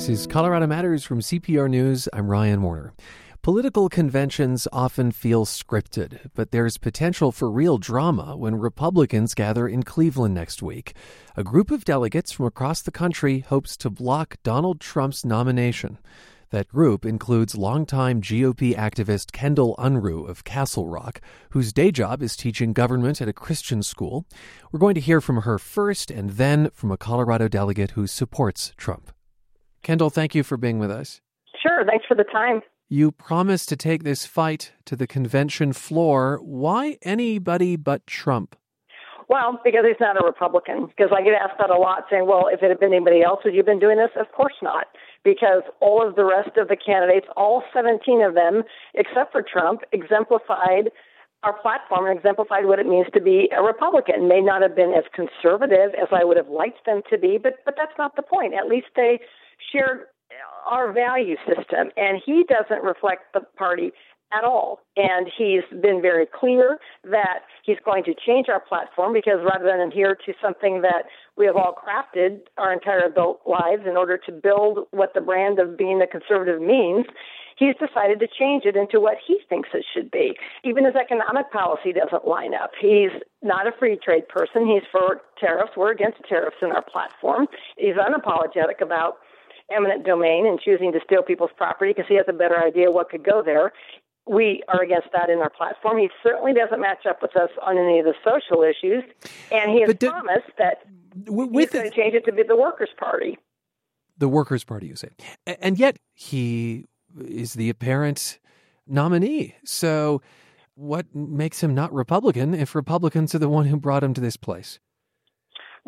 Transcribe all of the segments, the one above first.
This is Colorado Matters from CPR News. I'm Ryan Warner. Political conventions often feel scripted, but there's potential for real drama when Republicans gather in Cleveland next week. A group of delegates from across the country hopes to block Donald Trump's nomination. That group includes longtime GOP activist Kendall Unruh of Castle Rock, whose day job is teaching government at a Christian school. We're going to hear from her first and then from a Colorado delegate who supports Trump. Kendall, thank you for being with us. Sure, thanks for the time. You promised to take this fight to the convention floor. Why anybody but Trump? Well, because he's not a Republican. Because I get asked that a lot, saying, well, if it had been anybody else, would you have been doing this? Of course not. Because all of the rest of the candidates, all 17 of them, except for Trump, exemplified our platform and exemplified what it means to be a Republican. May not have been as conservative as I would have liked them to be, but but that's not the point. At least they shared our value system, and he doesn't reflect the party at all. And he's been very clear that he's going to change our platform because rather than adhere to something that we have all crafted our entire adult lives in order to build what the brand of being a conservative means, he's decided to change it into what he thinks it should be. Even his economic policy doesn't line up. He's not a free trade person. He's for tariffs. We're against tariffs in our platform. He's unapologetic about eminent domain and choosing to steal people's property because he has a better idea what could go there. We are against that in our platform. He certainly doesn't match up with us on any of the social issues, and he has did, promised that with he's going to change it to be the Workers' Party. The Workers' Party, you say, and yet he is the apparent nominee. So, what makes him not Republican if Republicans are the one who brought him to this place?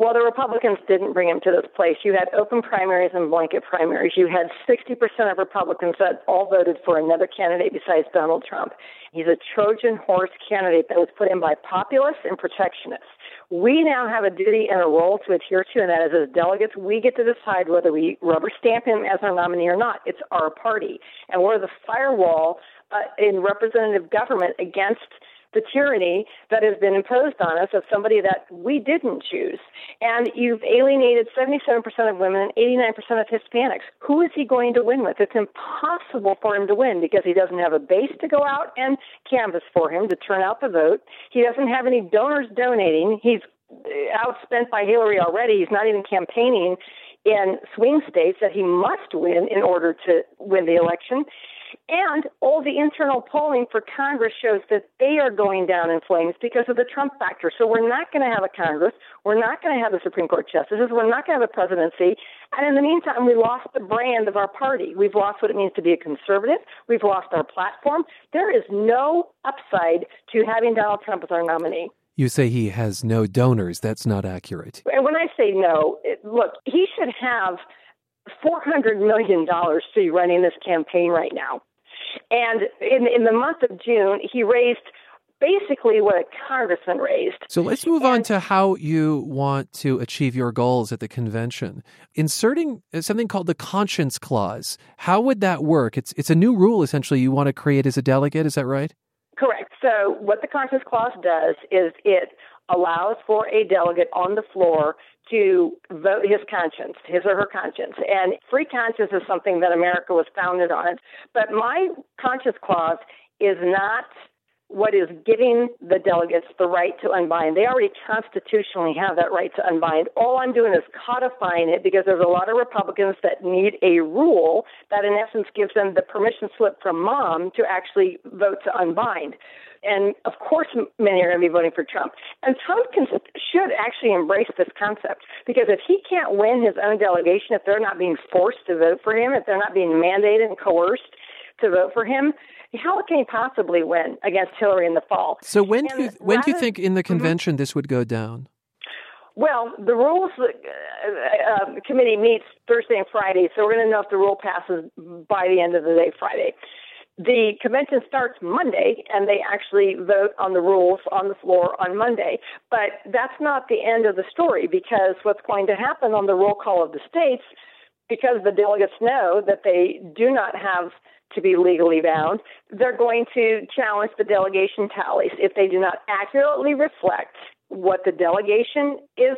Well, the Republicans didn't bring him to this place. You had open primaries and blanket primaries. You had 60% of Republicans that all voted for another candidate besides Donald Trump. He's a Trojan horse candidate that was put in by populists and protectionists. We now have a duty and a role to adhere to, and that is as delegates, we get to decide whether we rubber stamp him as our nominee or not. It's our party. And we're the firewall uh, in representative government against the tyranny that has been imposed on us of somebody that we didn't choose. And you've alienated 77% of women and 89% of Hispanics. Who is he going to win with? It's impossible for him to win because he doesn't have a base to go out and canvass for him to turn out the vote. He doesn't have any donors donating. He's uh, outspent by Hillary already. He's not even campaigning in swing states that he must win in order to win the election. And all the internal polling for Congress shows that they are going down in flames because of the Trump factor. So we're not going to have a Congress. We're not going to have the Supreme Court justices. We're not going to have a presidency. And in the meantime, we lost the brand of our party. We've lost what it means to be a conservative. We've lost our platform. There is no upside to having Donald Trump as our nominee. You say he has no donors. That's not accurate. And when I say no, it, look, he should have $400 million to be running this campaign right now. And in, in the month of June, he raised basically what a congressman raised. So let's move and, on to how you want to achieve your goals at the convention. Inserting something called the conscience clause. How would that work? It's it's a new rule essentially you want to create as a delegate, is that right? Correct. So what the conscience clause does is it allows for a delegate on the floor to vote his conscience, his or her conscience. And free conscience is something that America was founded on. But my conscience clause is not what is giving the delegates the right to unbind. They already constitutionally have that right to unbind. All I'm doing is codifying it because there's a lot of Republicans that need a rule that, in essence, gives them the permission slip from mom to actually vote to unbind. And of course, many are going to be voting for Trump. And Trump can, should actually embrace this concept because if he can't win his own delegation, if they're not being forced to vote for him, if they're not being mandated and coerced to vote for him, how can he possibly win against Hillary in the fall? So when do you, when do you think in the mm-hmm. convention mm-hmm. this would go down? Well, the rules uh, uh, committee meets Thursday and Friday, so we're going to know if the rule passes by the end of the day Friday. The convention starts Monday, and they actually vote on the rules on the floor on Monday. But that's not the end of the story because what's going to happen on the roll call of the states, because the delegates know that they do not have to be legally bound, they're going to challenge the delegation tallies if they do not accurately reflect what the delegation is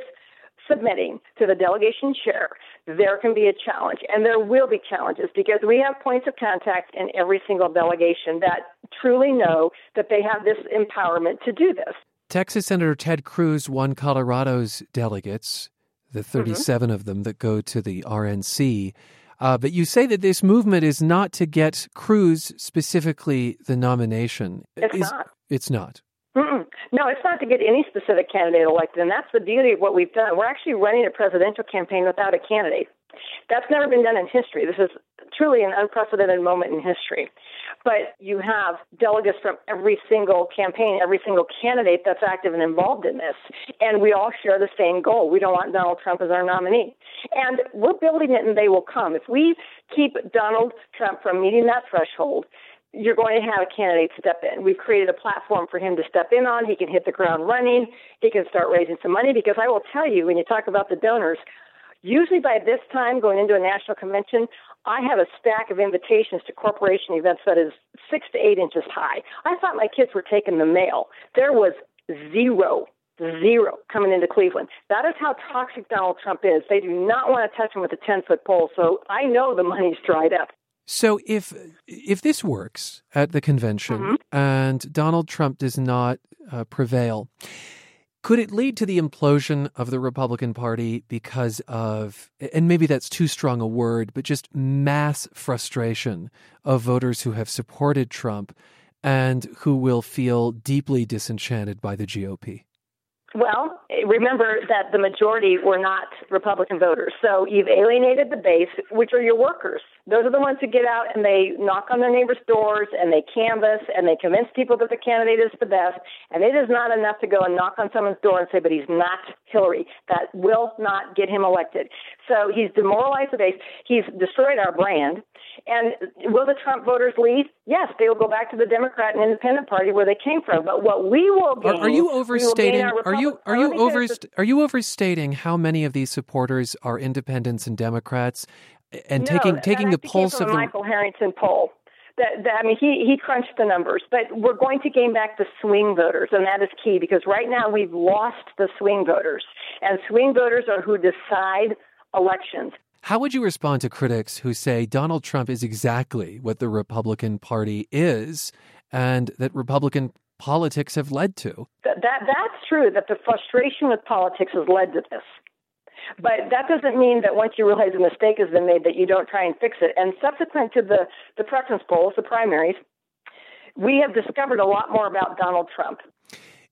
submitting to the delegation chair, there can be a challenge. And there will be challenges because we have points of contact in every single delegation that truly know that they have this empowerment to do this. Texas Senator Ted Cruz won Colorado's delegates, the mm-hmm. 37 mm-hmm. of them that go to the RNC. Uh, but you say that this movement is not to get Cruz specifically the nomination. It's is, not. It's not. Mm-mm. No, it's not to get any specific candidate elected, and that's the beauty of what we've done. We're actually running a presidential campaign without a candidate. That's never been done in history. This is truly an unprecedented moment in history. But you have delegates from every single campaign, every single candidate that's active and involved in this. And we all share the same goal. We don't want Donald Trump as our nominee. And we're building it and they will come. If we keep Donald Trump from meeting that threshold, you're going to have a candidate step in. We've created a platform for him to step in on. He can hit the ground running. He can start raising some money because I will tell you, when you talk about the donors, Usually by this time, going into a national convention, I have a stack of invitations to corporation events that is six to eight inches high. I thought my kids were taking the mail. There was zero, zero coming into Cleveland. That is how toxic Donald Trump is. They do not want to touch him with a 10 foot pole. So I know the money's dried up. So if if this works at the convention mm-hmm. and Donald Trump does not uh, prevail, could it lead to the implosion of the Republican Party because of, and maybe that's too strong a word, but just mass frustration of voters who have supported Trump and who will feel deeply disenchanted by the GOP? Well, remember that the majority were not Republican voters. So you've alienated the base, which are your workers. Those are the ones who get out and they knock on their neighbors' doors and they canvass and they convince people that the candidate is the best. And it is not enough to go and knock on someone's door and say, but he's not Hillary. That will not get him elected. So he's demoralized the base. He's destroyed our brand. And will the Trump voters leave? Yes, they will go back to the Democrat and Independent Party where they came from. But what we will gain, are, are you overstating? Are you are you overst- are you overstating how many of these supporters are Independents and Democrats, and no, taking taking the pulse of the Michael Harrington poll? That, that, I mean, he, he crunched the numbers, but we're going to gain back the swing voters, and that is key because right now we've lost the swing voters, and swing voters are who decide elections. How would you respond to critics who say Donald Trump is exactly what the Republican Party is and that Republican politics have led to? That, that that's true that the frustration with politics has led to this. But that doesn't mean that once you realize a mistake has been made that you don't try and fix it. And subsequent to the, the preference polls, the primaries, we have discovered a lot more about Donald Trump.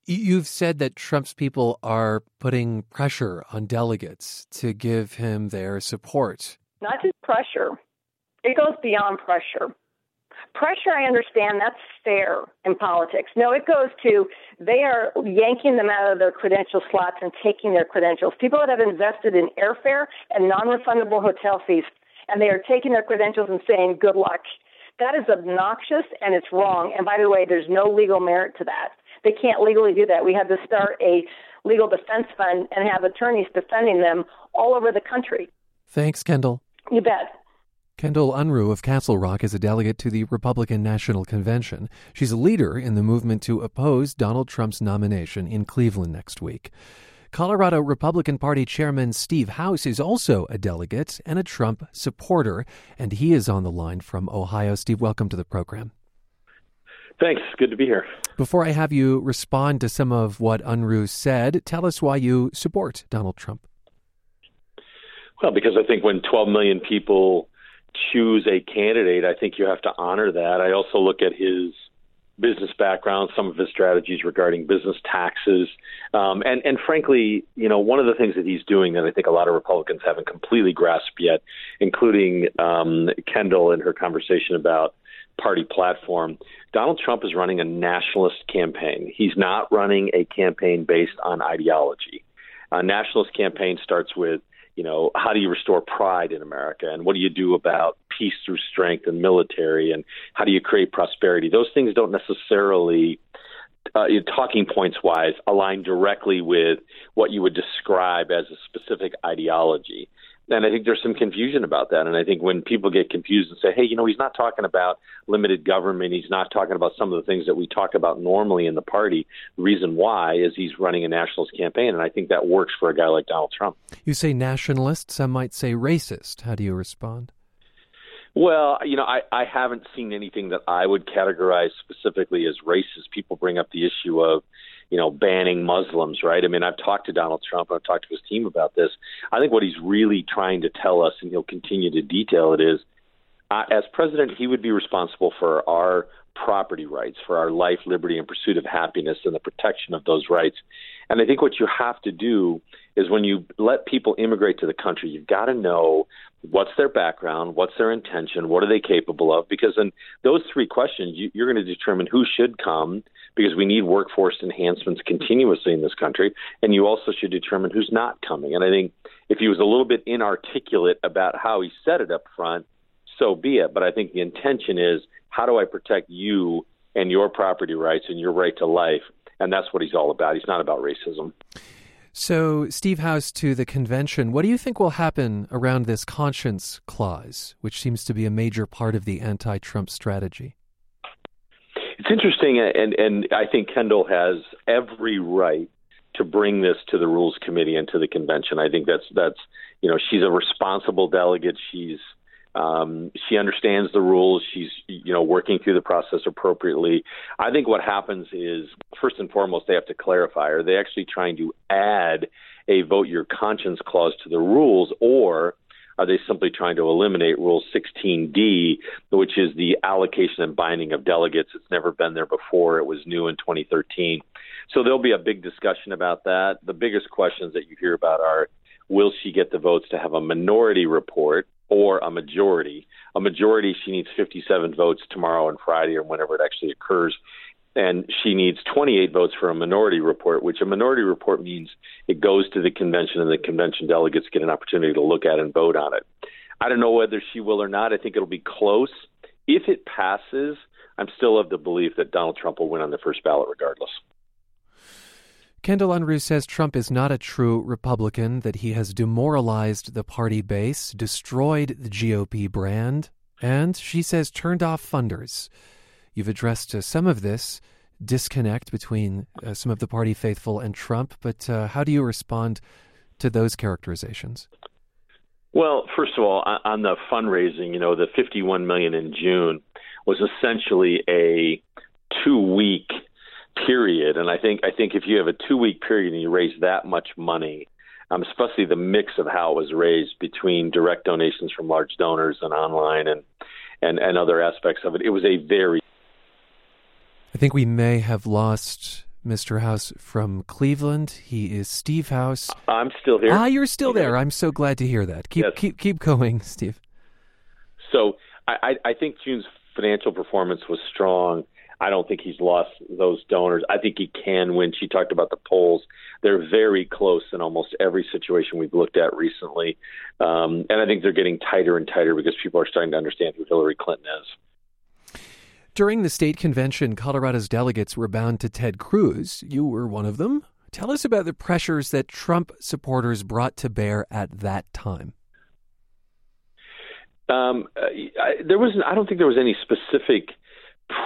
You've said that Trump's people are putting pressure on delegates to give him their support. Not just pressure, it goes beyond pressure. Pressure, I understand, that's fair in politics. No, it goes to they are yanking them out of their credential slots and taking their credentials. People that have invested in airfare and non refundable hotel fees, and they are taking their credentials and saying, good luck. That is obnoxious and it's wrong. And by the way, there's no legal merit to that. They can't legally do that. We had to start a legal defense fund and have attorneys defending them all over the country. Thanks, Kendall. You bet. Kendall Unruh of Castle Rock is a delegate to the Republican National Convention. She's a leader in the movement to oppose Donald Trump's nomination in Cleveland next week. Colorado Republican Party Chairman Steve House is also a delegate and a Trump supporter, and he is on the line from Ohio. Steve, welcome to the program. Thanks. Good to be here. Before I have you respond to some of what Unruh said, tell us why you support Donald Trump. Well, because I think when 12 million people choose a candidate, I think you have to honor that. I also look at his business background, some of his strategies regarding business taxes, um, and and frankly, you know, one of the things that he's doing that I think a lot of Republicans haven't completely grasped yet, including um, Kendall in her conversation about party platform. Donald Trump is running a nationalist campaign. He's not running a campaign based on ideology. A nationalist campaign starts with, you know, how do you restore pride in America and what do you do about peace through strength and military and how do you create prosperity? Those things don't necessarily uh, talking points wise, align directly with what you would describe as a specific ideology. And I think there's some confusion about that. And I think when people get confused and say, hey, you know, he's not talking about limited government, he's not talking about some of the things that we talk about normally in the party, the reason why is he's running a nationalist campaign. And I think that works for a guy like Donald Trump. You say nationalist, some might say racist. How do you respond? Well, you know, I, I haven't seen anything that I would categorize specifically as racist. People bring up the issue of, you know, banning Muslims, right? I mean, I've talked to Donald Trump, I've talked to his team about this. I think what he's really trying to tell us, and he'll continue to detail it, is uh, as president, he would be responsible for our property rights, for our life, liberty, and pursuit of happiness and the protection of those rights. And I think what you have to do is when you let people immigrate to the country, you've got to know what's their background, what's their intention, what are they capable of? Because in those three questions, you, you're going to determine who should come because we need workforce enhancements continuously in this country. And you also should determine who's not coming. And I think if he was a little bit inarticulate about how he said it up front, so be it. But I think the intention is how do I protect you and your property rights and your right to life? And that's what he's all about. He's not about racism. So, Steve House to the convention, what do you think will happen around this conscience clause, which seems to be a major part of the anti Trump strategy? It's interesting, and, and I think Kendall has every right to bring this to the Rules Committee and to the convention. I think that's that's you know she's a responsible delegate. She's um, she understands the rules. She's, you know, working through the process appropriately. I think what happens is, first and foremost, they have to clarify: are they actually trying to add a vote your conscience clause to the rules, or are they simply trying to eliminate Rule 16D, which is the allocation and binding of delegates? It's never been there before. It was new in 2013. So there'll be a big discussion about that. The biggest questions that you hear about are will she get the votes to have a minority report? or a majority. A majority, she needs 57 votes tomorrow and Friday or whenever it actually occurs. And she needs 28 votes for a minority report, which a minority report means it goes to the convention and the convention delegates get an opportunity to look at and vote on it. I don't know whether she will or not. I think it'll be close. If it passes, I'm still of the belief that Donald Trump will win on the first ballot regardless. Kendall Unruh says Trump is not a true Republican, that he has demoralized the party base, destroyed the GOP brand, and, she says, turned off funders. You've addressed uh, some of this disconnect between uh, some of the party faithful and Trump, but uh, how do you respond to those characterizations? Well, first of all, on the fundraising, you know, the 51 million in June was essentially a two-week period. And I think I think if you have a two week period and you raise that much money, um, especially the mix of how it was raised between direct donations from large donors and online and and and other aspects of it, it was a very. I think we may have lost Mr. House from Cleveland. He is Steve House. I'm still here. Ah, you're still there. I'm so glad to hear that. Keep yes. keep keep going, Steve. So I, I think June's financial performance was strong. I don't think he's lost those donors. I think he can win. She talked about the polls; they're very close in almost every situation we've looked at recently, um, and I think they're getting tighter and tighter because people are starting to understand who Hillary Clinton is. During the state convention, Colorado's delegates were bound to Ted Cruz. You were one of them. Tell us about the pressures that Trump supporters brought to bear at that time. Um, I, there was, I don't think there was any specific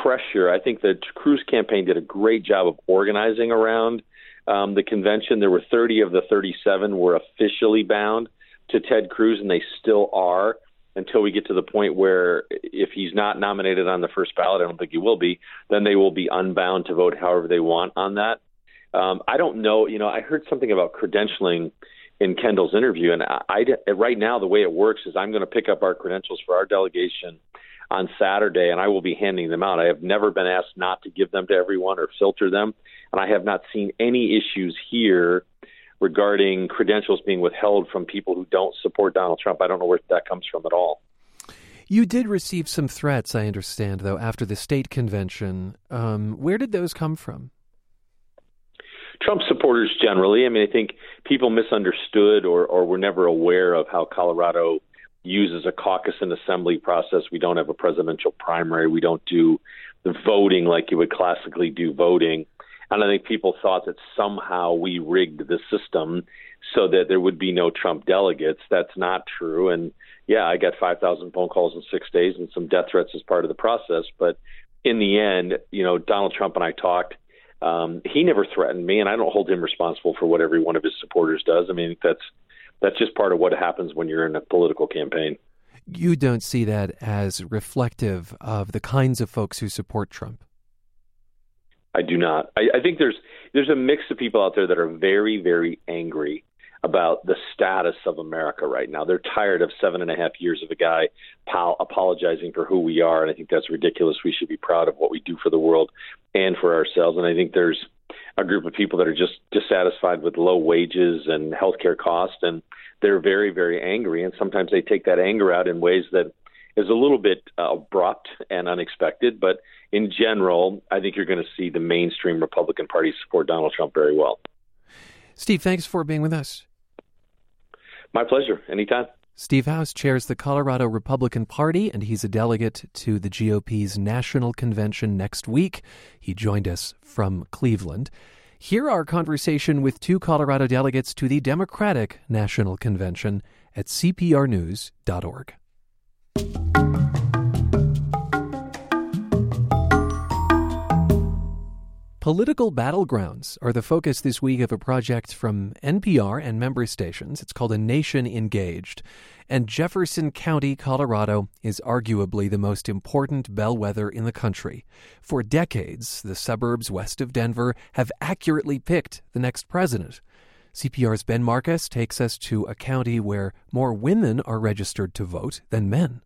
pressure. I think the Cruz campaign did a great job of organizing around um, the convention. There were 30 of the 37 were officially bound to Ted Cruz, and they still are until we get to the point where if he's not nominated on the first ballot, I don't think he will be, then they will be unbound to vote however they want on that. Um, I don't know. You know, I heard something about credentialing in Kendall's interview, and I, I right now the way it works is I'm going to pick up our credentials for our delegation on Saturday, and I will be handing them out. I have never been asked not to give them to everyone or filter them, and I have not seen any issues here regarding credentials being withheld from people who don't support Donald Trump. I don't know where that comes from at all. You did receive some threats, I understand, though, after the state convention. Um, where did those come from? Trump supporters generally. I mean, I think people misunderstood or, or were never aware of how Colorado uses a caucus and assembly process. We don't have a presidential primary. We don't do the voting like you would classically do voting. And I think people thought that somehow we rigged the system so that there would be no Trump delegates. That's not true. And yeah, I got 5,000 phone calls in six days and some death threats as part of the process. But in the end, you know, Donald Trump and I talked. Um, he never threatened me, and I don't hold him responsible for what every one of his supporters does. I mean, that's that's just part of what happens when you're in a political campaign. You don't see that as reflective of the kinds of folks who support Trump. I do not. I, I think there's there's a mix of people out there that are very, very angry about the status of America right now. They're tired of seven and a half years of a guy pal- apologizing for who we are, and I think that's ridiculous. We should be proud of what we do for the world and for ourselves. And I think there's a group of people that are just dissatisfied with low wages and healthcare costs, and they're very, very angry. And sometimes they take that anger out in ways that is a little bit uh, abrupt and unexpected. But in general, I think you're going to see the mainstream Republican Party support Donald Trump very well. Steve, thanks for being with us. My pleasure. Anytime. Steve House chairs the Colorado Republican Party, and he's a delegate to the GOP's national convention next week. He joined us from Cleveland. Hear our conversation with two Colorado delegates to the Democratic National Convention at cprnews.org. Political battlegrounds are the focus this week of a project from NPR and member stations. It's called A Nation Engaged. And Jefferson County, Colorado, is arguably the most important bellwether in the country. For decades, the suburbs west of Denver have accurately picked the next president. CPR's Ben Markus takes us to a county where more women are registered to vote than men.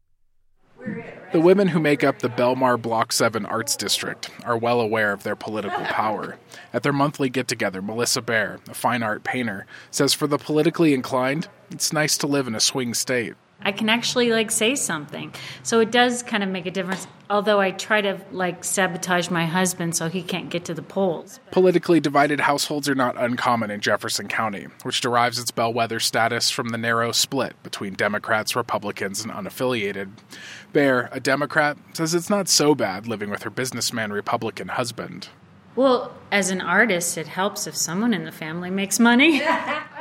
The women who make up the Belmar Block 7 Arts District are well aware of their political power. At their monthly get together, Melissa Bear, a fine art painter, says for the politically inclined, it's nice to live in a swing state. I can actually like say something. So it does kind of make a difference. Although I try to like sabotage my husband so he can't get to the polls. Politically divided households are not uncommon in Jefferson County, which derives its bellwether status from the narrow split between Democrats, Republicans, and unaffiliated. Bear, a Democrat, says it's not so bad living with her businessman Republican husband. Well, as an artist, it helps if someone in the family makes money.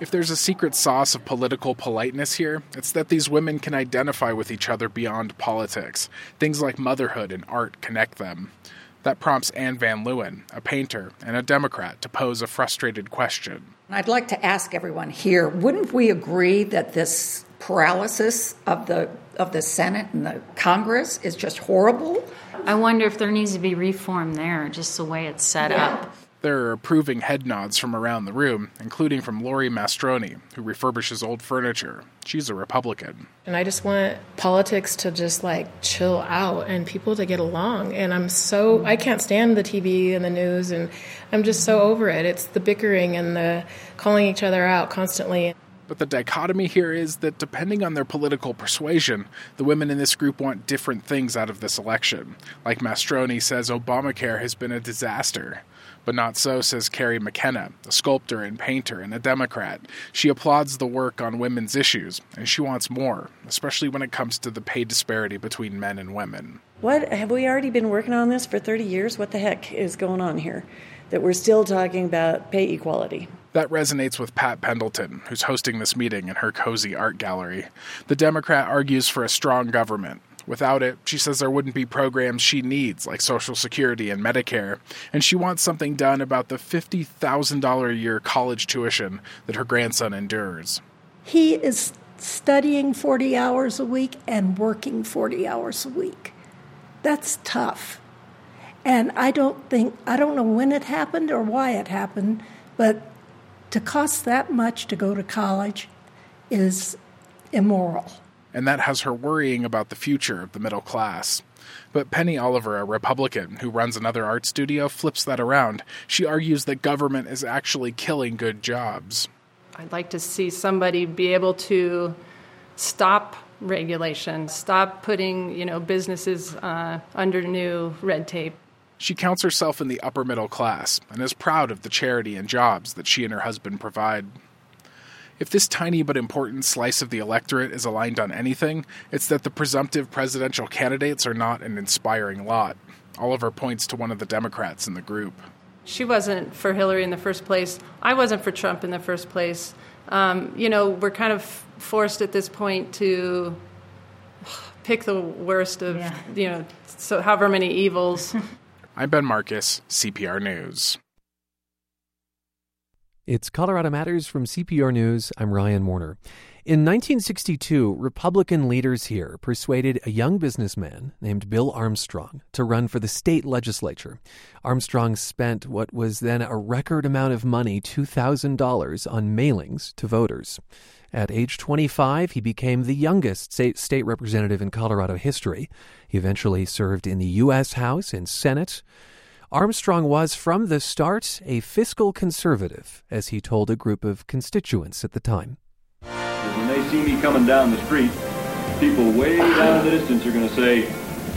If there's a secret sauce of political politeness here, it's that these women can identify with each other beyond politics. Things like motherhood and art connect them. That prompts Anne Van Leeuwen, a painter and a Democrat, to pose a frustrated question. I'd like to ask everyone here wouldn't we agree that this paralysis of the, of the Senate and the Congress is just horrible? I wonder if there needs to be reform there, just the way it's set yeah. up. There are approving head nods from around the room, including from Lori Mastroni, who refurbishes old furniture. She's a Republican. And I just want politics to just like chill out and people to get along. And I'm so, I can't stand the TV and the news, and I'm just so over it. It's the bickering and the calling each other out constantly. But the dichotomy here is that depending on their political persuasion, the women in this group want different things out of this election. Like Mastroni says, Obamacare has been a disaster. But not so, says Carrie McKenna, a sculptor and painter and a Democrat. She applauds the work on women's issues, and she wants more, especially when it comes to the pay disparity between men and women. What have we already been working on this for 30 years? What the heck is going on here? That we're still talking about pay equality. That resonates with Pat Pendleton, who's hosting this meeting in her cozy art gallery. The Democrat argues for a strong government, Without it, she says there wouldn't be programs she needs, like Social Security and Medicare, and she wants something done about the $50,000 a year college tuition that her grandson endures. He is studying 40 hours a week and working 40 hours a week. That's tough. And I don't think, I don't know when it happened or why it happened, but to cost that much to go to college is immoral and that has her worrying about the future of the middle class. But Penny Oliver, a Republican who runs another art studio, flips that around. She argues that government is actually killing good jobs. I'd like to see somebody be able to stop regulation, stop putting you know businesses uh, under new red tape. She counts herself in the upper middle class and is proud of the charity and jobs that she and her husband provide. If this tiny but important slice of the electorate is aligned on anything, it's that the presumptive presidential candidates are not an inspiring lot. Oliver points to one of the Democrats in the group. she wasn't for Hillary in the first place. I wasn't for Trump in the first place. Um, you know, we're kind of forced at this point to pick the worst of, yeah. you know, so however many evils. I'm Ben Markus, CPR News. It's Colorado Matters from CPR News. I'm Ryan Warner. In 1962, Republican leaders here persuaded a young businessman named Bill Armstrong to run for the state legislature. Armstrong spent what was then a record amount of money, $2,000, on mailings to voters. At age 25, he became the youngest state, representative in Colorado history. He eventually served in the U.S. House and Senate. Armstrong was, from the start, a fiscal conservative, as he told a group of constituents at the time when they see me coming down the street, people way down in the distance are going to say,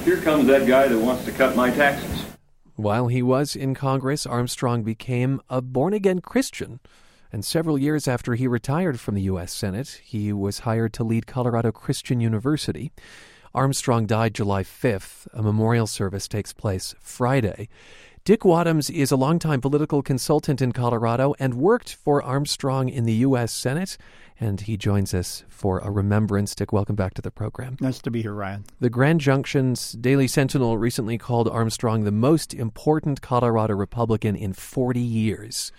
here comes that guy that wants to cut my taxes. While he was in Congress, Armstrong became a born again Christian. And several years after he retired from the U.S. Senate, he was hired to lead Colorado Christian University. Armstrong died July 5th. A memorial service takes place Friday. Dick Wadhams is a longtime political consultant in Colorado and worked for Armstrong in the U.S. Senate and he joins us for a remembrance. Dick, welcome back to the program. Nice to be here, Ryan. The Grand Junction's Daily Sentinel recently called Armstrong the most important Colorado Republican in 40 years.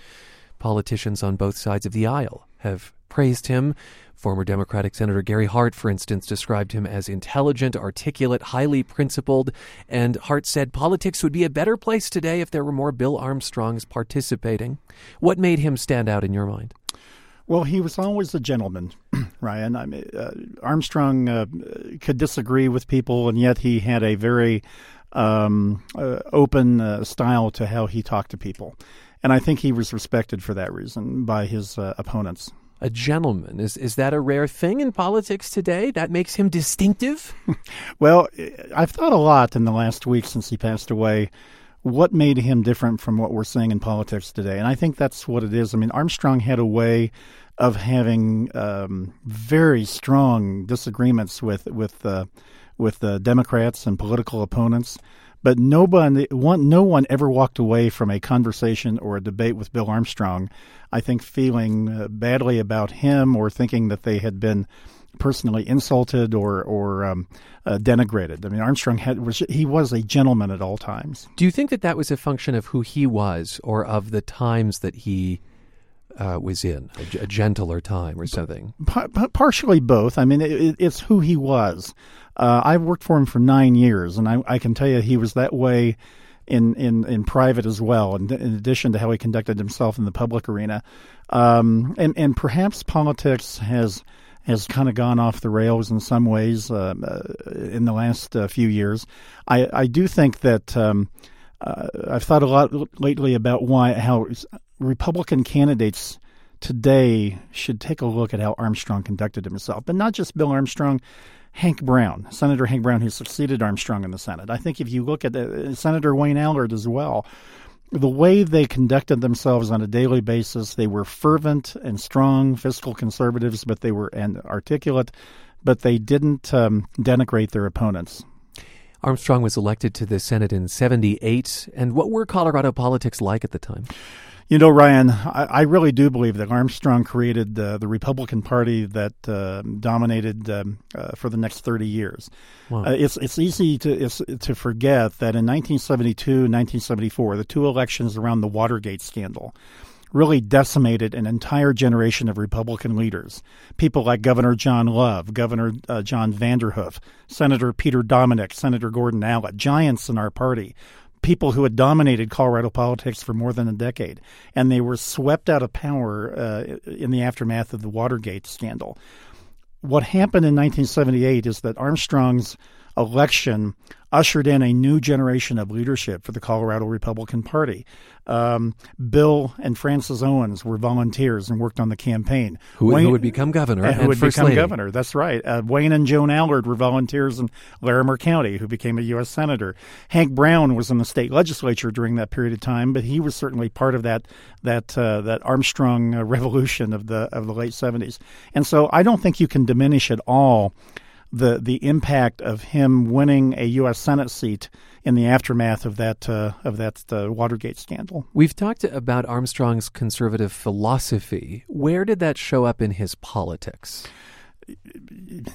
Politicians on both sides of the aisle have praised him. Former Democratic Senator Gary Hart, for instance, described him as intelligent, articulate, highly principled, and Hart said politics would be a better place today if there were more Bill Armstrongs participating. What made him stand out in your mind? Well, he was always a gentleman, Ryan. I mean, uh, Armstrong uh, could disagree with people, and yet he had a very um, uh, open uh, style to how he talked to people. And I think he was respected for that reason by his uh, opponents. A gentleman is is that a rare thing in politics today? That makes him distinctive. well, I've thought a lot in the last week since he passed away what made him different from what we're seeing in politics today. And I think that's what it is. I mean, Armstrong had a way of having um, very strong disagreements with with uh, with the Democrats and political opponents. But nobody, one, no one ever walked away from a conversation or a debate with Bill Armstrong, I think, feeling uh, badly about him or thinking that they had been personally insulted or or um, uh, denigrated. I mean, Armstrong had was he was a gentleman at all times. Do you think that that was a function of who he was, or of the times that he uh, was in, a, a, gentler time or something? partially both. I mean, it, it's who he was. Uh, I've worked for him for nine years, and I, I can tell you he was that way in, in, in private as well, in, in addition to how he conducted himself in the public arena. Um, and, and perhaps politics has has kind of gone off the rails in some ways uh, uh, in the last uh, few years. I, I do think that um, uh, I've thought a lot lately about why how Republican candidates today should take a look at how Armstrong conducted himself, but not just Bill Armstrong. Hank Brown, Senator Hank Brown, who succeeded Armstrong in the Senate. I think if you look at uh, Senator Wayne Allard as well, the way they conducted themselves on a daily basis, they were fervent and strong fiscal conservatives, but they were and articulate, but they didn't um, denigrate their opponents. Armstrong was elected to the Senate in 78. And what were Colorado politics like at the time? You know, Ryan, I, I really do believe that Armstrong created uh, the Republican Party that uh, dominated um, uh, for the next 30 years. Wow. Uh, it's it's easy to it's, to forget that in 1972 1974, the two elections around the Watergate scandal, really decimated an entire generation of Republican leaders. People like Governor John Love, Governor uh, John Vanderhoof, Senator Peter Dominick, Senator Gordon Allott, giants in our party people who had dominated Colorado politics for more than a decade, and they were swept out of power uh, in the aftermath of the Watergate scandal. What happened in 1978 is that Armstrong's election ushered in a new generation of leadership for the Colorado Republican Party. Um, Bill and Frances Owens were volunteers and worked on the campaign. Who, Wayne, who would become governor? Uh, who would First become Lady. governor? That's right. Uh, Wayne and Joan Allard were volunteers in Larimer County, who became a U.S. senator. Hank Brown was in the state legislature during that period of time, but he was certainly part of that that uh, that Armstrong uh, revolution of the of the late seventies. And so I don't think you can diminish at all the the impact of him winning a U.S. Senate seat in the aftermath of that uh, of that uh, Watergate scandal. We've talked about Armstrong's conservative philosophy. Where did that show up in his politics?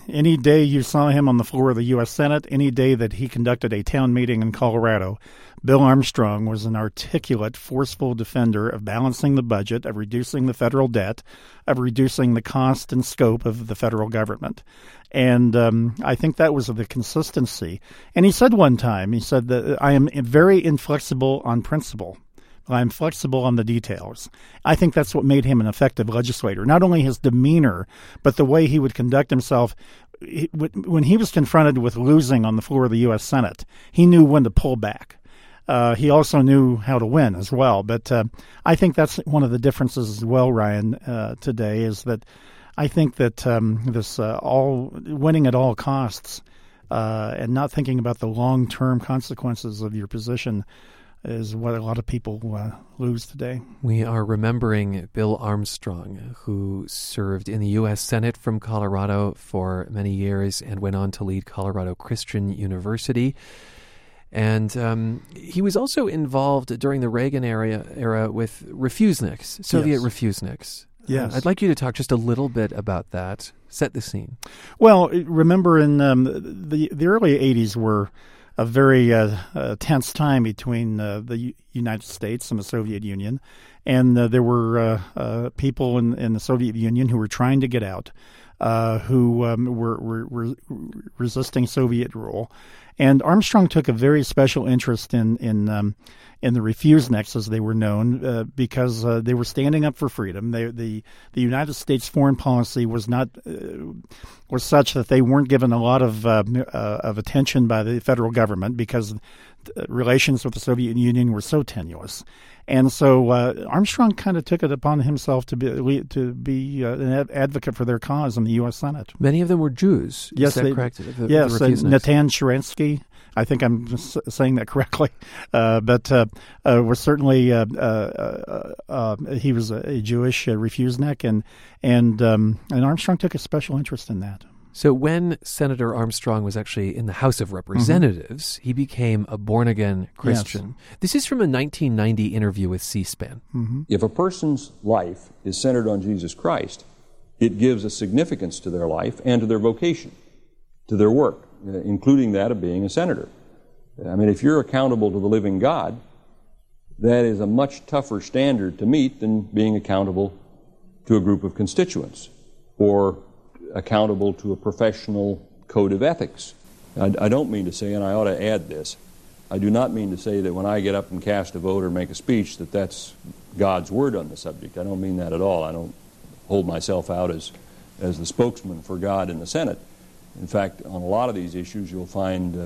any day you saw him on the floor of the U.S. Senate, any day that he conducted a town meeting in Colorado, Bill Armstrong was an articulate, forceful defender of balancing the budget, of reducing the federal debt, of reducing the cost and scope of the federal government. And um, I think that was the consistency. And he said one time, he said that I am very inflexible on principle. But I'm flexible on the details. I think that's what made him an effective legislator. Not only his demeanor, but the way he would conduct himself. When he was confronted with losing on the floor of the U.S. Senate, he knew when to pull back. Uh, he also knew how to win as well. But uh, I think that's one of the differences as well, Ryan, uh, today is that I think that um, this uh, all winning at all costs uh, and not thinking about the long term consequences of your position is what a lot of people uh, lose today. We are remembering Bill Armstrong, who served in the U.S. Senate from Colorado for many years and went on to lead Colorado Christian University. And um, he was also involved during the Reagan era, era with refuseniks, Soviet yes. refuseniks. Yes. I'd like you to talk just a little bit about that. Set the scene. Well, remember in um, the the early 80s were a very uh, uh, tense time between uh, the U- United States and the Soviet Union, and uh, there were uh, uh, people in, in, the Soviet Union who were trying to get out, who um, were, were, were, resisting Soviet rule, and Armstrong took a very special interest in in um, in the refuseniks, as they were known, uh, because uh, they were standing up for freedom. They, the the United States foreign policy was not uh, was such that they weren't given a lot of uh, uh, of attention by the federal government because relations with the Soviet Union were so tenuous. And so uh, Armstrong kind of took it upon himself to be to be uh, an advocate for their cause in the U.S. Senate. Many of them were Jews. Yes, they, correct? The, yes, the uh, Natan Sharansky. I think I'm saying that correctly, uh, but uh, uh, was certainly uh, uh, uh, he was a, Jewish refusenik, and and um, and Armstrong took a special interest in that. So when Senator Armstrong was actually in the House of Representatives, mm-hmm. he became a born again Christian. Yes. This is from a 1990 interview with C-SPAN. Mm-hmm. If a person's life is centered on Jesus Christ, it gives a significance to their life and to their vocation, to their work, uh, including that of being a senator. I mean, if you're accountable to the living God, that is a much tougher standard to meet than being accountable to a group of constituents or accountable to a professional code of ethics. I, I, don't mean to say, and I ought to add this, I do not mean to say that when I get up and cast a vote or make a speech that that's God's word on the subject. I don't mean that at all. I don't hold myself out as, as the spokesman for God in the Senate. In fact, on a lot of these issues, you'll find uh,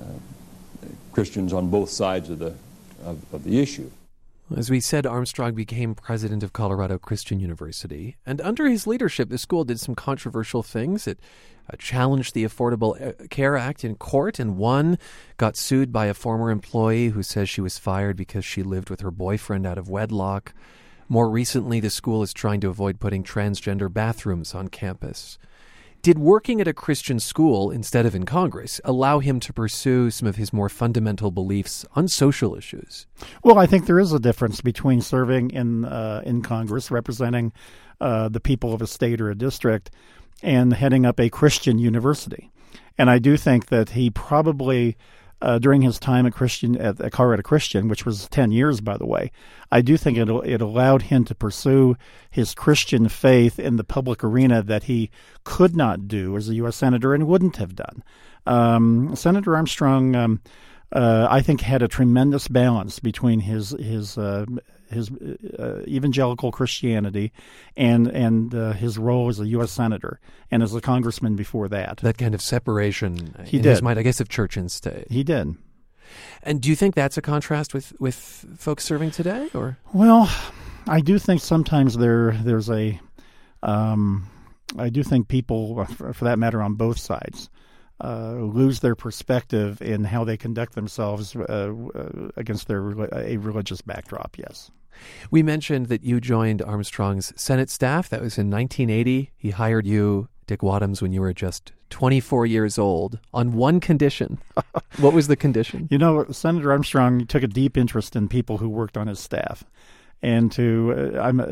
uh, Christians on both sides of the, of, of the issue. As we said, Armstrong became president of Colorado Christian University, and under his leadership, the school did some controversial things. It uh, challenged the Affordable uh, Care Act in court and won, got sued by a former employee who says she was fired because she lived with her boyfriend out of wedlock. More recently, the school is trying to avoid putting transgender bathrooms on campus. Did working at a Christian school instead of in Congress allow him to pursue some of his more fundamental beliefs on social issues? Well, I think there is a difference between serving in uh, in Congress, representing uh, the people of a state or a district, and heading up a Christian university. And I do think that he probably uh, during his time at Christian at, at Colorado Christian, which was ten years, by the way, I do think it it allowed him to pursue his Christian faith in the public arena that he could not do as a U.S. senator and wouldn't have done. Um, senator Armstrong. Um, uh, I think had a tremendous balance between his his uh, his uh, evangelical Christianity and and uh, his role as a U.S. senator and as a congressman before that. That kind of separation he in did. his mind, I guess, of church and state. He did. And do you think that's a contrast with, with folks serving today, or? Well, I do think sometimes there there's a, um, I do think people, for, for that matter, on both sides, uh, lose their perspective in how they conduct themselves uh, uh against their a religious backdrop. Yes. We mentioned that you joined Armstrong's Senate staff. That was in 1980. He hired you, Dick Wadhams, when you were just 24 years old, on one condition. what was the condition? You know, Senator Armstrong took a deep interest in people who worked on his staff and to uh, I'm uh,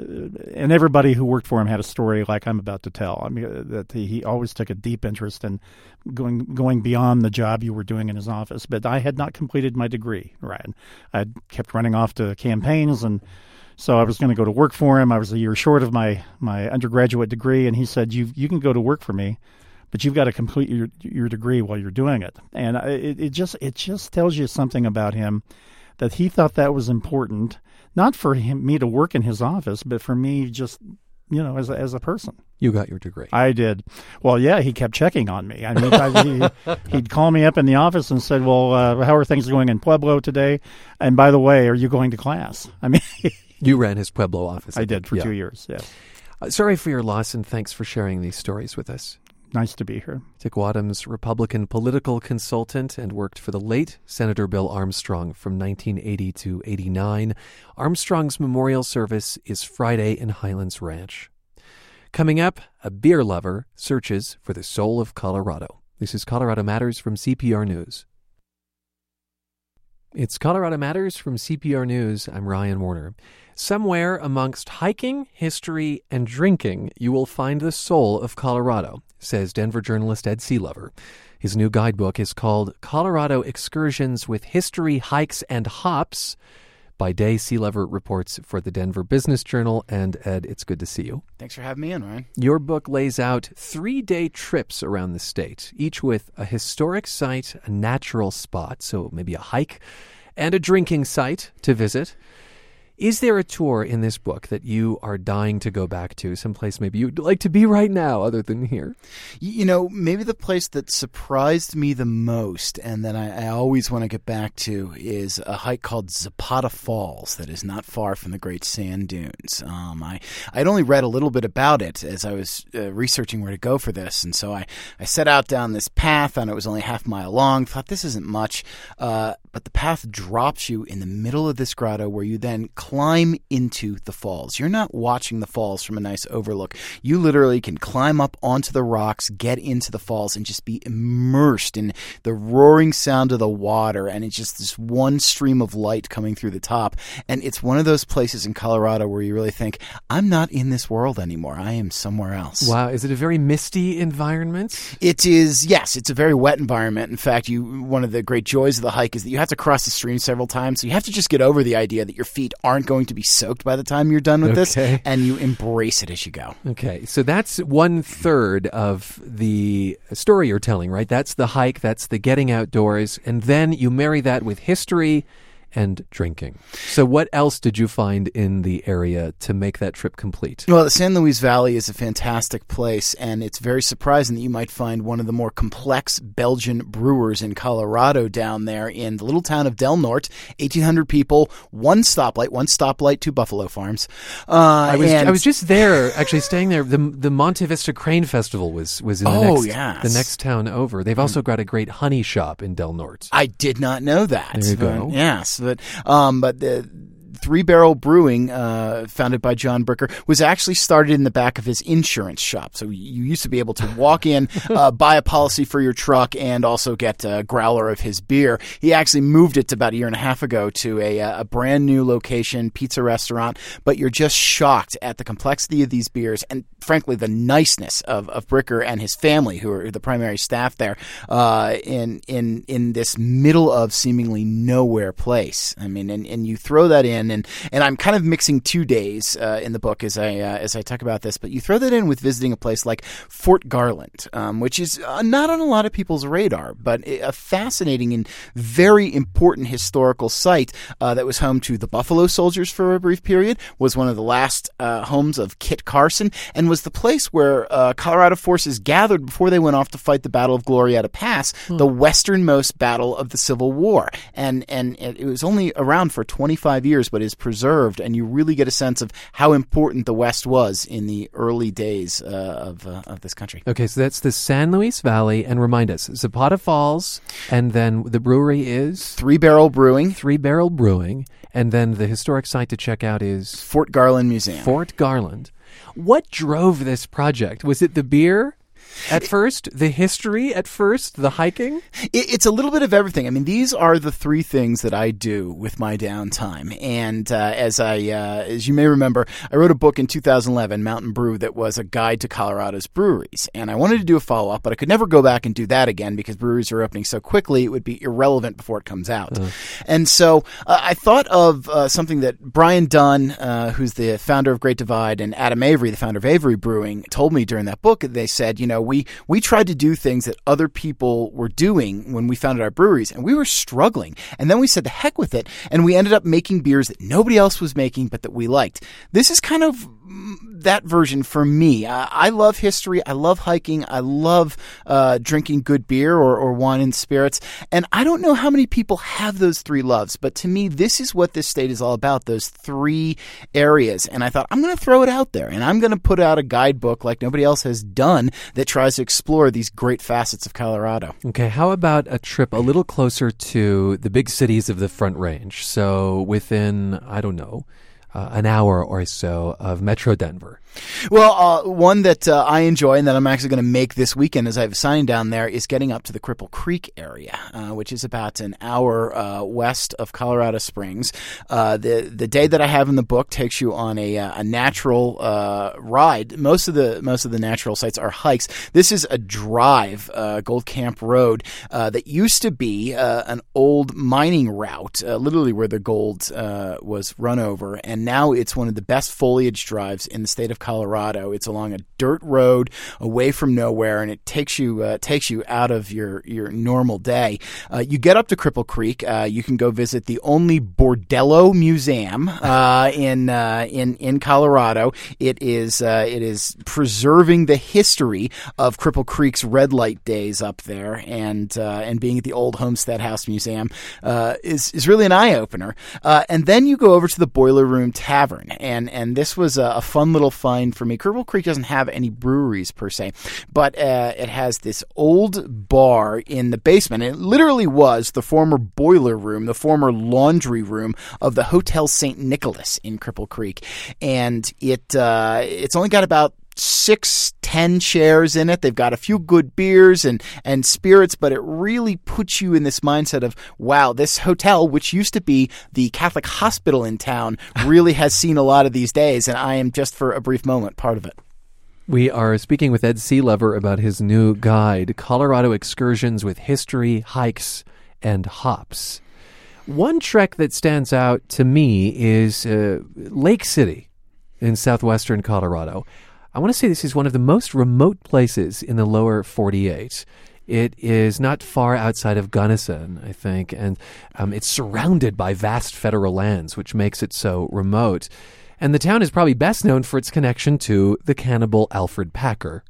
and everybody who worked for him had a story like I'm about to tell. I mean uh, that he, he always took a deep interest in going going beyond the job you were doing in his office. But I had not completed my degree, right? I kept running off to campaigns and. So I was going to go to work for him. I was a year short of my, my undergraduate degree, and he said, "You you can go to work for me, but you've got to complete your your degree while you're doing it." And it, it just it just tells you something about him that he thought that was important not for him, me to work in his office, but for me just you know, as a, as a person. You got your degree. I did. Well, yeah, he kept checking on me. I mean, I, he, would call me up in the office and said, "Well, uh, how are things going in Pueblo today?" And by the way, are you going to class? I mean, you ran his Pueblo office. I, I did for yeah. two years. Yeah. Uh, sorry for your loss, and thanks for sharing these stories with us. Nice to be here. Dick Wadhams, Republican political consultant, and worked for the late Senator Bill Armstrong from 1980 to 89. Armstrong's memorial service is Friday in Highlands Ranch. Coming up, a beer lover searches for the soul of Colorado. This is Colorado Matters from CPR News. It's Colorado Matters from CPR News. I'm Ryan Warner. Somewhere amongst hiking, history, and drinking, you will find the soul of Colorado, says Denver journalist Ed Sealover. His new guidebook is called Colorado Excursions with History, Hikes, and Hops by Day Sealover reports for the Denver Business Journal. And Ed, it's good to see you. Thanks for having me in, Ryan. Your book lays out three day trips around the state, each with a historic site, a natural spot, so maybe a hike, and a drinking site to visit. Is there a tour in this book that you are dying to go back to, someplace maybe you'd like to be right now other than here? You know, maybe the place that surprised me the most and that I, I always want to get back to is a hike called Zapata Falls that is not far from the Great Sand Dunes. Um, I, I'd only read a little bit about it as I was uh, researching where to go for this, and so I, I set out down this path, and it was only half mile long. Thought this isn't much, uh, but the path drops you in the middle of this grotto where you then climb into the falls. You're not watching the falls from a nice overlook. You literally can climb up onto the rocks, get into the falls, and just be immersed in the roaring sound of the water. And it's just this one stream of light coming through the top. And it's one of those places in Colorado where you really think, I'm not in this world anymore. I am somewhere else. Wow. Is it a very misty environment? It is, yes. It's a very wet environment. In fact, you one of the great joys of the hike is that you have to cross the stream several times. So you have to just get over the idea that your feet aren't going to be soaked by the time you're done with okay. this, and you embrace it as you go. Okay, so that's one third of the story you're telling, right? That's the hike, that's the getting outdoors, and then you marry that with history and drinking. So, what else did you find in the area to make that trip complete? Well, the San Luis Valley is a fantastic place, and it's very surprising that you might find one of the more complex Belgian brewers in Colorado down there in the little town of Del Norte. 1,800 people, one stoplight, one stoplight, two buffalo farms. Uh, I, was, I was just there, actually staying there. The, the Monte Vista Crane Festival was, was in the, oh, next, yes. the next town over. They've also got a great honey shop in Del Norte. I did not know that. There you go. Yes. But um, but the Three Barrel Brewing, uh, founded by John Bricker, was actually started in the back of his insurance shop. So you used to be able to walk in, uh, buy a policy for your truck, and also get a growler of his beer. He actually moved it about a year and a half ago to a, uh, a brand new location, pizza restaurant. But you're just shocked at the complexity of these beers and, frankly, the niceness of, of Bricker and his family, who are the primary staff there, uh, in in in this middle of seemingly nowhere place. I mean, and, and you throw that in and and I'm kind of mixing two days uh, in the book as I uh, as I talk about this. But you throw that in with visiting a place like Fort Garland, um, which is uh, not on a lot of people's radar, but a fascinating and very important historical site uh, that was home to the Buffalo Soldiers for a brief period. Was one of the last uh, homes of Kit Carson, and was the place where uh, Colorado forces gathered before they went off to fight the Battle of Glorieta Pass, hmm. the westernmost battle of the Civil War. And and it was only around for 25 years, but is preserved, and you really get a sense of how important the West was in the early days uh, of uh, of this country. Okay, so that's the San Luis Valley, and remind us Zapata Falls, and then the brewery is Three Barrel Brewing. Three Barrel Brewing, and then the historic site to check out is Fort Garland Museum. Fort Garland. What drove this project? Was it the beer? At first, the history at first, the hiking? It, it's a little bit of everything. I mean, these are the three things that I do with my downtime. And uh, as I, uh, as you may remember, I wrote a book in 2011, Mountain Brew, that was a guide to Colorado's breweries. And I wanted to do a follow up, but I could never go back and do that again because breweries are opening so quickly; it would be irrelevant before it comes out. And so uh, I thought of uh, something that Brian Dunn, uh, who's the founder of Great Divide, and Adam Avery, the founder of Avery Brewing, told me during that book. They said, you know, we we tried to do things that other people were doing when we founded our breweries, and we were struggling. And then we said, the heck with it, and we ended up making beers that nobody else was making, but that we liked. This is kind of that version for me. I, I, love history. I love hiking. I love uh, drinking good beer or, or wine and spirits. And I don't know how many people have those three loves, but to me, this is what this state is all about those three areas. And I thought, I'm going to throw it out there and I'm going to put out a guidebook like nobody else has done that tries to explore these great facets of Colorado. Okay, how about a trip a little closer to the big cities of the Front Range? So within, I don't know, uh, an hour or so of Metro Denver. Well, uh, one that uh, I enjoy and that I'm actually going to make this weekend as I have signed down there is getting up to the Cripple Creek area, uh, which is about an hour uh, west of Colorado Springs. Uh, the the day that I have in the book takes you on a, uh, a natural ride. Most of the most of the natural sites are hikes. This is a drive, Gold Camp Road, that used to be an old mining route, literally where the gold was run over, and now it's one of the best foliage drives in the state of Colorado. It's along a dirt road away from nowhere, and it takes you uh, takes you out of your your normal day. Uh, you get up to Cripple Creek. Uh, you can go visit the only bordello museum uh, in uh, in in Colorado. It is uh, it is preserving the history of Cripple Creek's red light days up there, and and being at the old Homestead House Museum is is really an eye opener. and then you go over to the Boiler Room Tavern, and and this was a, a fun little fun for me. Cripple Creek doesn't have any breweries per se, but uh, it has this old bar in the basement. It literally was the former boiler room, the former laundry room of the Hotel St. Nicholas in Cripple Creek, and it uh, it's only got about six, ten chairs in it. They've got a few good beers and, and spirits, but it really puts you in this mindset of, wow, this hotel, which used to be the Catholic hospital in town, really has seen a lot of these days. And I am just for a brief moment part of it. We are speaking with Ed Sealover about his new guide, Colorado Excursions with History, Hikes, and Hops. One trek that stands out to me is uh, Lake City in southwestern Colorado. I want to say this is one of the most remote places in the lower 48. It is not far outside of Gunnison, I think, and um, it's surrounded by vast federal lands, which makes it so remote. And the town is probably best known for its connection to the cannibal Alfred Packer.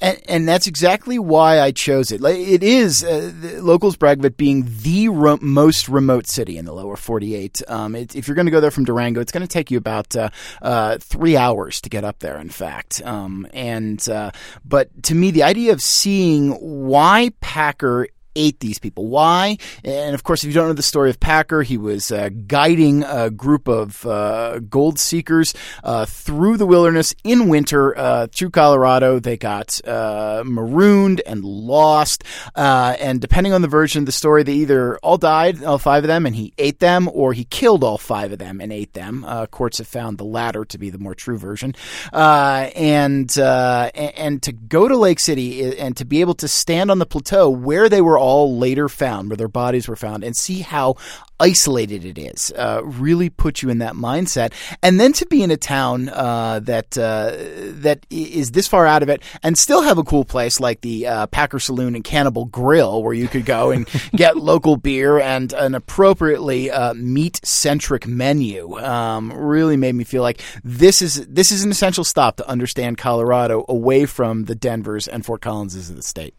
And, and that's exactly why I chose it. It is, uh, locals brag of it being the most remote city in the lower 48. Um, it, if you're going to go there from Durango, it's going to take you about uh, uh, three hours to get up there, in fact. Um, and, uh, but to me, the idea of seeing why Packer ate these people. Why? And of course, if you don't know the story of Packer, he was uh, guiding a group of uh, gold seekers uh, through the wilderness in winter uh, through Colorado. They got uh, marooned and lost. And depending on the version of the story, they either all died, all five of them, and he ate them, or he killed all five of them and ate them. courts have found the latter to be the more true version. and and to go to Lake City and to be able to stand on the plateau where they were all later found, where their bodies were found, and see how isolated it is. Uh, really put you in that mindset, and then to be in a town uh, that uh, that is this far out of it, and still have a cool place like the uh, Packer Saloon and Cannibal Grill, where you could go and get local beer and an appropriately uh, meat centric menu. Um, really made me feel like this is this is an essential stop to understand Colorado away from the Denvers and Fort Collinses of the state.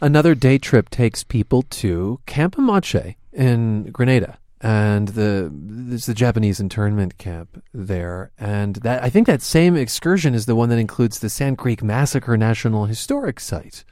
Another day trip takes people to Camp Amache in Granada. And the there's the Japanese internment camp there, and that I think that same excursion is the one that includes the Sand Creek Massacre National Historic Site.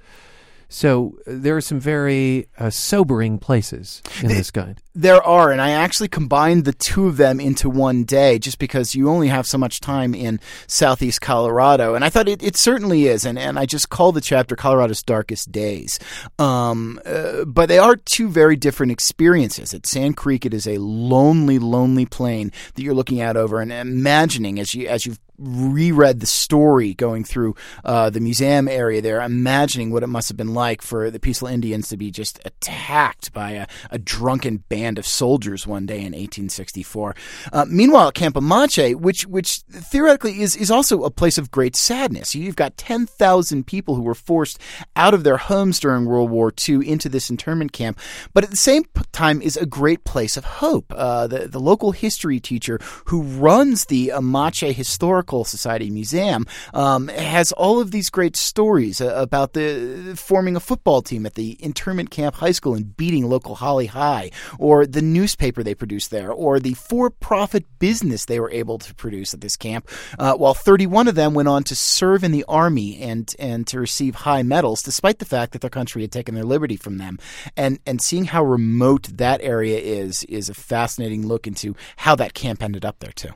So uh, there are some very uh, sobering places in this guide. There are, and I actually combined the two of them into one day just because you only have so much time in southeast Colorado. And I thought it, it certainly is. And, and I just called the chapter Colorado's Darkest Days. Um, uh, but they are two very different experiences. At Sand Creek, it is a lonely, lonely plain that you're looking out over and imagining as you as you've reread the story going through uh, the museum area there, imagining what it must have been like for the Peaceful Indians to be just attacked by a, a drunken band of soldiers one day in 1864. Uh, meanwhile, Camp Amache, which which theoretically is is also a place of great sadness, you've got 10,000 people who were forced out of their homes during World War II into this internment camp, but at the same time is a great place of hope. Uh, the the local history teacher who runs the Amache Historical Historical Society Museum um, has all of these great stories uh, about the forming a football team at the internment camp high school and beating local Holly High, or the newspaper they produced there, or the for-profit business they were able to produce at this camp. Uh, while 31 of them went on to serve in the army and and to receive high medals, despite the fact that their country had taken their liberty from them. And and seeing how remote that area is is a fascinating look into how that camp ended up there too.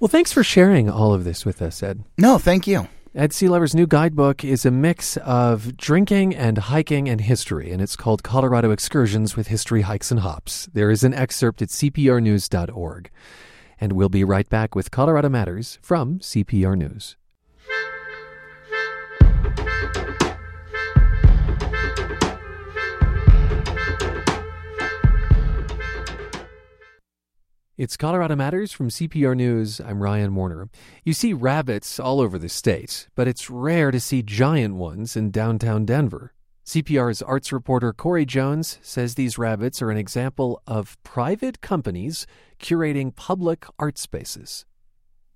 Well, thanks for sharing all of this with us, Ed. No, thank you. Ed Sealover's new guidebook is a mix of drinking and hiking and history, and it's called Colorado Excursions with History Hikes and Hops. There is an excerpt at cprnews.org. And we'll be right back with Colorado Matters from CPR News. It's Colorado Matters from CPR News. I'm Ryan Warner. You see rabbits all over the state, but it's rare to see giant ones in downtown Denver. CPR's arts reporter Corey Jones says these rabbits are an example of private companies curating public art spaces.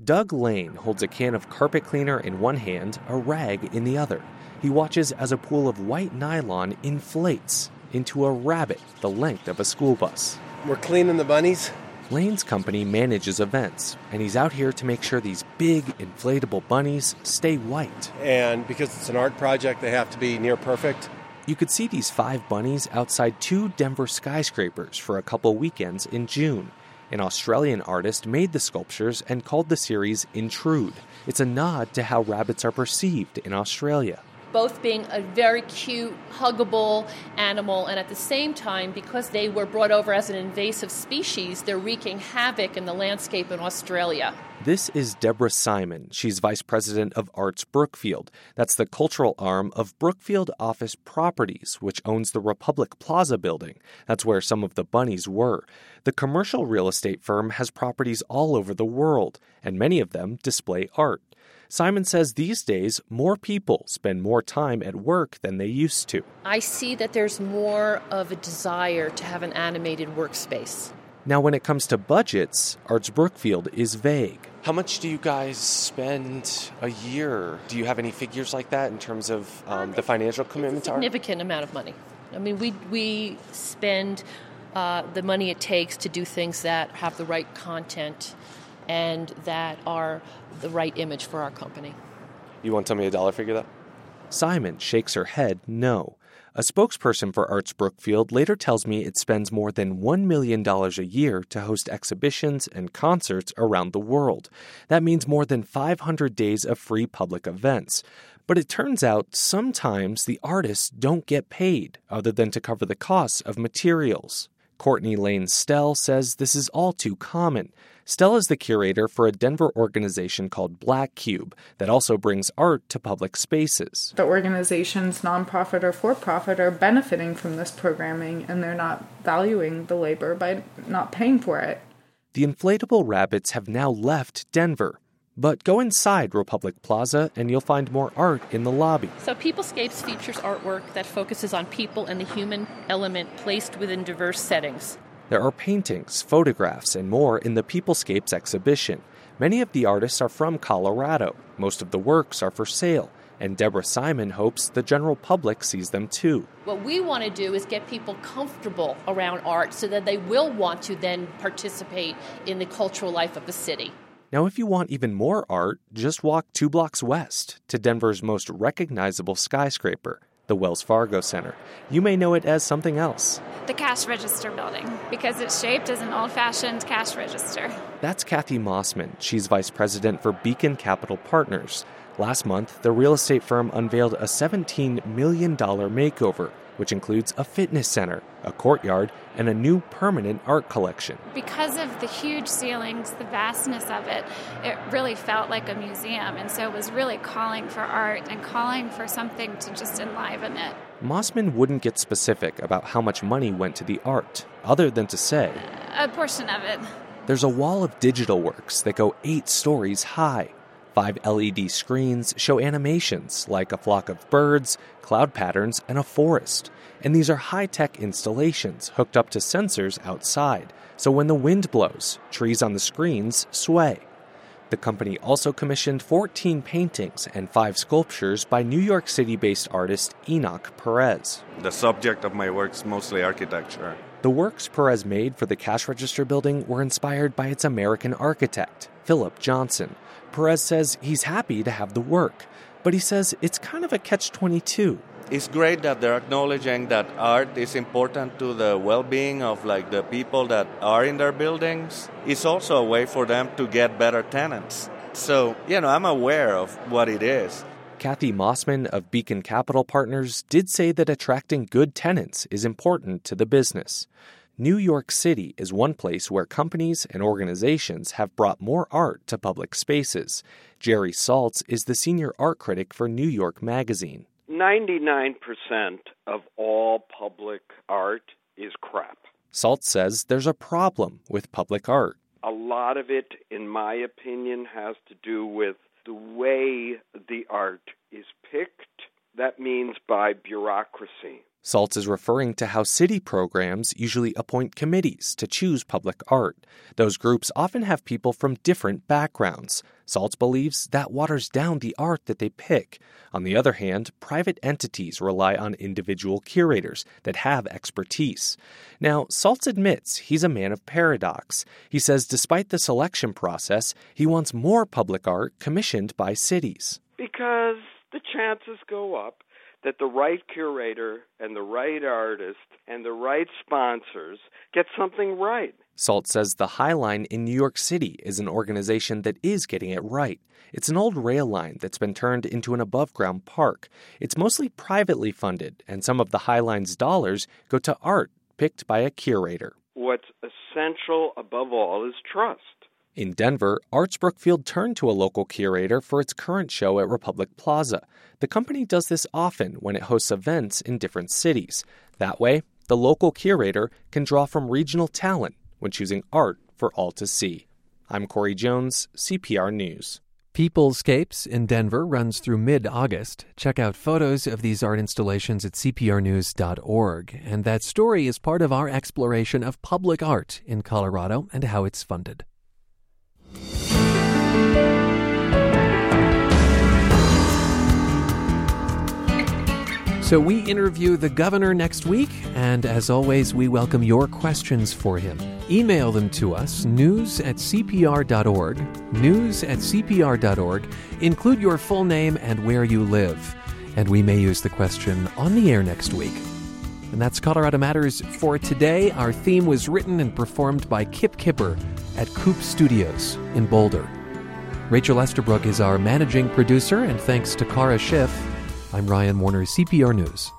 Doug Lane holds a can of carpet cleaner in one hand, a rag in the other. He watches as a pool of white nylon inflates into a rabbit the length of a school bus. We're cleaning the bunnies Lane's company manages events, and he's out here to make sure these big inflatable bunnies stay white. And because it's an art project, they have to be near perfect. You could see these five bunnies outside two Denver skyscrapers for a couple weekends in June. An Australian artist made the sculptures and called the series Intrude. It's a nod to how rabbits are perceived in Australia both being a very cute, huggable animal, and at the same time, because they were brought over as an invasive species, they're wreaking havoc in the landscape in Australia. This is Deborah Simon. She's vice president of Arts Brookfield. That's the cultural arm of Brookfield Office Properties, which owns the Republic Plaza building. That's where some of the bunnies were. The commercial real estate firm has properties all over the world, and many of them display art. Simon says these days more people spend more time at work than they used to. I see that there's more of a desire to have an animated workspace. Now, when it comes to budgets, Arts Brookfield is vague. How much do you guys spend a year? Do you have any figures like that in terms of um, the financial commitment? It's a significant amount of money. I mean, we we spend uh, the money it takes to do things that have the right content and that are the right image for our company. You want to tell me a dollar figure though? Simon shakes her head no. A spokesperson for Arts Brookfield later tells me it spends more than $1 million a year to host exhibitions and concerts around the world. That means more than 500 days of free public events. But it turns out sometimes the artists don't get paid other than to cover the costs of materials. Cortney Lane Stell says this is all too common. Stell is the curator for a Denver organization called Black Cube that also brings art to public spaces. The organizations, nonprofit or for profit, are benefiting from this programming and they're not valuing the labor by not paying for it. The inflatable rabbits have now left Denver. But go inside Republic Plaza and you'll find more art in the lobby. So, Peoplescapes features artwork that focuses on people and the human element placed within diverse settings. There are paintings, photographs, and more in the Peoplescapes exhibition. Many of the artists are from Colorado. Most of the works are for sale, and Deborah Simon hopes the general public sees them too. What we want to do is get people comfortable around art so that they will want to then participate in the cultural life of the city. Now, if you want even more art, just walk two blocks west to Denver's most recognizable skyscraper, the Wells Fargo Center. You may know it as something else. The cash register building, because it's shaped as an old fashioned cash register. That's Kathy Mossman. She's vice president for Beacon Capital Partners. Last month, the real estate firm unveiled a $17 million makeover, which includes a fitness center, a courtyard, and a new permanent art collection. Because of the huge ceilings, the vastness of it, it really felt like a museum. And so it was really calling for art and calling for something to just enliven it. Mossman wouldn't get specific about how much money went to the art, other than to say, A portion of it. There's a wall of digital works that go eight stories high. Five LED screens show animations like a flock of birds, cloud patterns, and a forest. And these are high tech installations hooked up to sensors outside, so when the wind blows, trees on the screens sway. The company also commissioned 14 paintings and five sculptures by New York City based artist Enoc Perez. The subject of my work is mostly architecture. The works Perez made for the cash register building were inspired by its American architect, Philip Johnson. Perez says he's happy to have the work, but he says it's kind of a catch 22. It's great that they're acknowledging that art is important to the well-being of like the people that are in their buildings. It's also a way for them to get better tenants. So, you know, I'm aware of what it is. Kathy Mossman of Beacon Capital Partners did say that attracting good tenants is important to the business. New York City is one place where companies and organizations have brought more art to public spaces. Jerry Saltz is the senior art critic for New York Magazine. 99% of all public art is crap. Saltz says there's a problem with public art. A lot of it, in my opinion, has to do with the way the art is picked. That means by bureaucracy. Saltz is referring to how city programs usually appoint committees to choose public art. Those groups often have people from different backgrounds. Saltz believes that waters down the art that they pick. On the other hand, private entities rely on individual curators that have expertise. Now, Saltz admits he's a man of paradox. He says despite the selection process, he wants more public art commissioned by cities. Because the chances go up that the right curator and the right artist and the right sponsors get something right. Saltz says the High Line in New York City is an organization that is getting it right. It's an old rail line that's been turned into an above ground park. It's mostly privately funded, and some of the High Line's dollars go to art picked by a curator. What's essential above all is trust. In Denver, Arts Brookfield turned to a local curator for its current show at Republic Plaza. The company does this often when it hosts events in different cities. That way, the local curator can draw from regional talent when choosing art for all to see. I'm Corey Jones, CPR News. Peoplescapes in Denver runs through mid August. Check out photos of these art installations at cprnews.org. And that story is part of our exploration of public art in Colorado and how it's funded. So, we interview the governor next week, and as always, we welcome your questions for him. Email them to us, news at cpr.org, news at cpr.org. Include your full name and where you live, and we may use the question on the air next week. And that's Colorado Matters for today. Our theme was written and performed by Kip Kuepper at Coupe Studios in Boulder. Rachel Estabrook is our managing producer, and thanks to Kara Schiff, I'm Ryan Warner, CPR News.